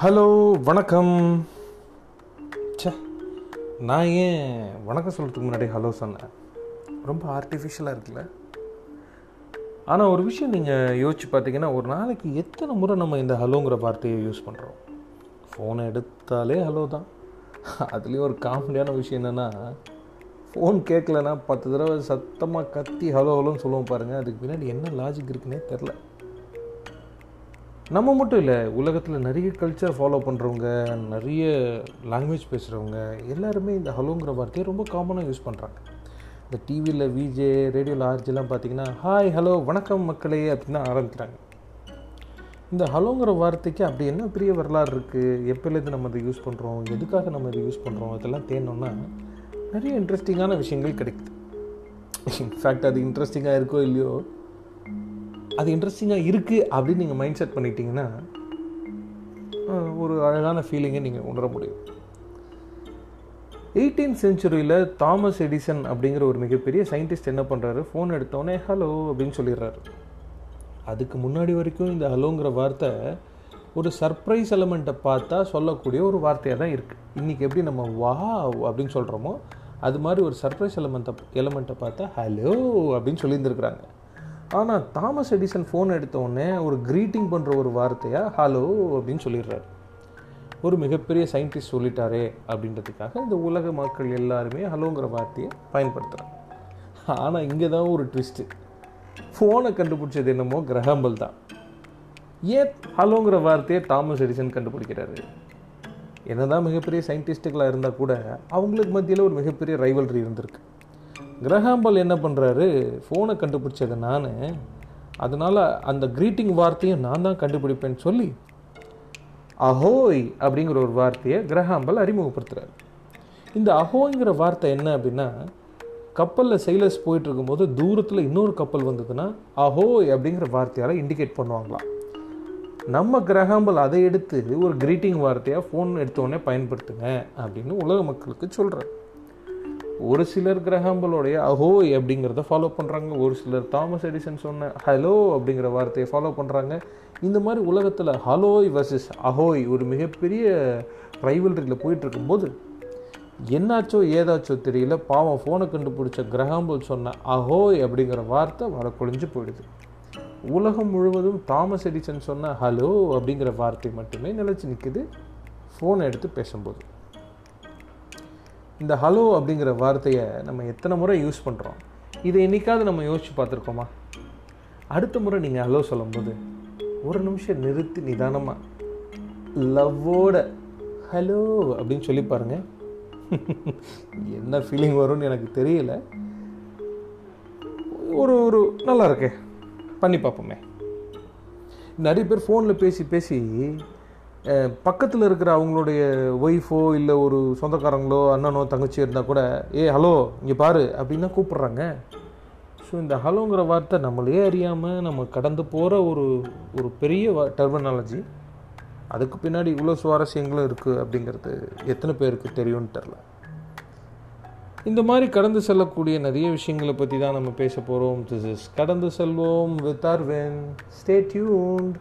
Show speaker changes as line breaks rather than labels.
Hello வணக்கம். சே நான் ஏன் வணக்கம் சொல்கிறதுக்கு முன்னாடி ஹலோ சொன்னேன்? ரொம்ப ஆர்டிஃபிஷியலாக இருக்குல்ல? ஆனால் ஒரு விஷயம் நீங்கள் யோசிச்சு பார்த்தீங்கன்னா ஒரு நாளைக்கு எத்தனை முறை நம்ம இந்த ஹலோங்கிற வார்த்தையை யூஸ் பண்ணுறோம் ஃபோனை எடுத்தாலே ஹலோ தான். அதுலேயும் ஒரு காமெடியான விஷயம் என்னென்னா ஃபோன் கேட்கலன்னா பத்து தடவை சத்தமாக கத்தி ஹலோ ஹலோன்னு சொல்லுவோம் பாருங்கள் அதுக்கு பின்னாடி என்ன லாஜிக் இருக்குன்னே தெரில நம்ம மட்டும் இல்லை உலகத்தில் நிறைய கல்ச்சர் ஃபாலோ பண்ணுறவங்க நிறைய லாங்குவேஜ் பேசுகிறவங்க எல்லாருமே இந்த ஹலோங்கிற வார்த்தையை ரொம்ப காமனாக யூஸ் பண்ணுறாங்க இந்த டிவியில் விஜே ரேடியோவில் ஆர்ஜிலாம் பார்த்தீங்கன்னா ஹாய் ஹலோ வணக்கம் மக்களே அப்படின்னு ஆரம்பிக்கிறாங்க. இந்த ஹலோங்கிற வார்த்தைக்கு அப்படி என்ன பெரிய வரலாறு இருக்குது எப்போலேருந்து நம்ம இதை யூஸ் பண்ணுறோம் எதுக்காக நம்ம இதை யூஸ் பண்ணுறோம் இதெல்லாம் தேனோன்னா நிறைய இன்ட்ரெஸ்டிங்கான விஷயங்கள் கிடைக்குது. இன்ஃபேக்ட் அது இன்ட்ரெஸ்டிங்காக இருக்கோ இல்லையோ அது இன்ட்ரெஸ்டிங்காக இருக்குது அப்படின்னு நீங்கள் மைண்ட் செட் பண்ணிட்டீங்கன்னா ஒரு அழகான ஃபீலிங்கை நீங்கள் உணர முடியும். எயிட்டீன் செஞ்சுரியில் தாமஸ் எடிசன் அப்படிங்கிற ஒரு மிகப்பெரிய சயின்டிஸ்ட் என்ன பண்ணுறாரு ஃபோன் எடுத்தோடனே ஹலோ அப்படின்னு சொல்லிடுறாரு. அதுக்கு முன்னாடி வரைக்கும் இந்த ஹலோங்கிற வார்த்தை ஒரு சர்ப்ரைஸ் எலமெண்ட்டை பார்த்தா சொல்லக்கூடிய ஒரு வார்த்தையாக தான் இருக்குது இன்றைக்கி எப்படி நம்ம வா அப்படின்னு சொல்கிறோமோ அது மாதிரி ஒரு சர்ப்ரைஸ் எலமெண்ட்டை எலமெண்ட்டை பார்த்தா ஹலோ அப்படின்னு சொல்லியிருந்துருக்குறாங்க. ஆனால் தாமஸ் எடிசன் ஃபோன் எடுத்த உடனே ஒரு க்ரீட்டிங் பண்ணுற ஒரு வார்த்தையாக ஹலோ அப்படின்னு சொல்லிடுறாரு. ஒரு மிகப்பெரிய சயின்டிஸ்ட் சொல்லிட்டாரே அப்படின்றதுக்காக இந்த உலக மக்கள் எல்லாருமே ஹலோங்கிற வார்த்தையை பயன்படுத்துகிறாங்க ஆனால் இங்கே தான் ஒரு ட்விஸ்ட்டு ஃபோனை கண்டுபிடிச்சது என்னமோ கிரகம்பல் தான். ஏன் ஹலோங்கிற வார்த்தையை தாமஸ் எடிசன் கண்டுபிடிக்கிறாரு? என்னதான் மிகப்பெரிய சயின்டிஸ்ட்டுகளாக இருந்தால் கூட அவங்களுக்கு மத்தியில் ஒரு மிகப்பெரிய ரைவல்ரி இருந்திருக்கு. கிரகாம்பல் என்ன பண்ணுறாரு ஃபோனை கண்டுபிடிச்சது நான். அதனால் அந்த க்ரீட்டிங் வார்த்தையை நான் தான் கண்டுபிடிப்பேன்னு சொல்லி அஹோய் அப்படிங்கிற ஒரு வார்த்தையை கிரஹாம்பல் அறிமுகப்படுத்துகிறார் இந்த அஹோய்ங்கிற வார்த்தை என்ன அப்படின்னா கப்பலில் சைலஸ் போயிட்டு இருக்கும்போது தூரத்தில் இன்னொரு கப்பல் வந்ததுன்னா அஹோய் அப்படிங்கிற வார்த்தையால் இண்டிகேட் பண்ணுவாங்களாம். நம்ம கிரகாம்பல் அதை எடுத்து ஒரு க்ரீட்டிங் வார்த்தையாக ஃபோன் எடுத்தோடனே பயன்படுத்துங்க அப்படின்னு உலக மக்களுக்கு சொல்கிறேன் ஒரு சிலர் கிரகங்களுடைய அஹோய் அப்படிங்கிறத ஃபாலோ பண்ணுறாங்க ஒரு சிலர் தாமஸ் எடிசன் சொன்ன ஹலோ அப்படிங்கிற வார்த்தையை ஃபாலோ பண்ணுறாங்க இந்த மாதிரி உலகத்தில் ஹலோய் வர்சஸ் அஹோய் ஒரு மிகப்பெரிய ரைவல்ரியில் போயிட்டுருக்கும்போது என்னாச்சோ ஏதாச்சோ தெரியல பாவம் ஃபோனை கண்டுபிடிச்ச கிரகாம்பல் சொன்ன அஹோய் அப்படிங்கிற வார்த்தை வழக்கொழிஞ்சு போயிடுது. உலகம் முழுவதும் தாமஸ் எடிசன் சொன்ன ஹலோ அப்படிங்கிற வார்த்தை மட்டுமே நிலச்சி நிற்குது ஃபோனை எடுத்து பேசும்போது. இந்த ஹலோ அப்படிங்கிற வார்த்தையை நம்ம எத்தனை முறை யூஸ் பண்ணுறோம் இதை என்னைக்காவது நம்ம யோசிச்சு பார்த்துருக்கோமா? அடுத்த முறை நீங்கள் ஹலோ சொல்லும்போது ஒரு நிமிஷம் நிறுத்தி நிதானமாக லவ்வோட ஹலோ அப்படின்னு சொல்லி பாருங்க. என்ன ஃபீலிங் வரும்னு எனக்கு தெரியல. ஒரு ஒரு நல்லா இருக்கே. பண்ணி பார்ப்போமே. நிறைய பேர் ஃபோனில் பேசி பேசி பக்கத்தில் இருக்கிற அவங்களுடைய ஒய்ஃபோ இல்லை ஒரு சொந்தக்காரங்களோ அண்ணனோ தங்கச்சி இருந்தால் கூட ஏ ஹலோ இங்கே பாரு அப்படின்னா கூப்பிட்றாங்க. ஸோ இந்த ஹலோங்கிற வார்த்தை நம்மளே அறியாமல் நம்ம கடந்து போகிற ஒரு ஒரு பெரிய டெர்மினாலஜி அதுக்கு பின்னாடி இவ்வளோ சுவாரஸ்யங்களும் இருக்குது அப்படிங்கிறது எத்தனை பேருக்கு தெரியும்னு தெரில இந்த மாதிரி கடந்து செல்லக்கூடிய நிறைய விஷயங்களை பற்றி தான் நம்ம பேச போகிறோம் திஸ் இஸ் கடந்து செல்வோம் வித் அரவிந்த் ஸ்டே டியூன்ட்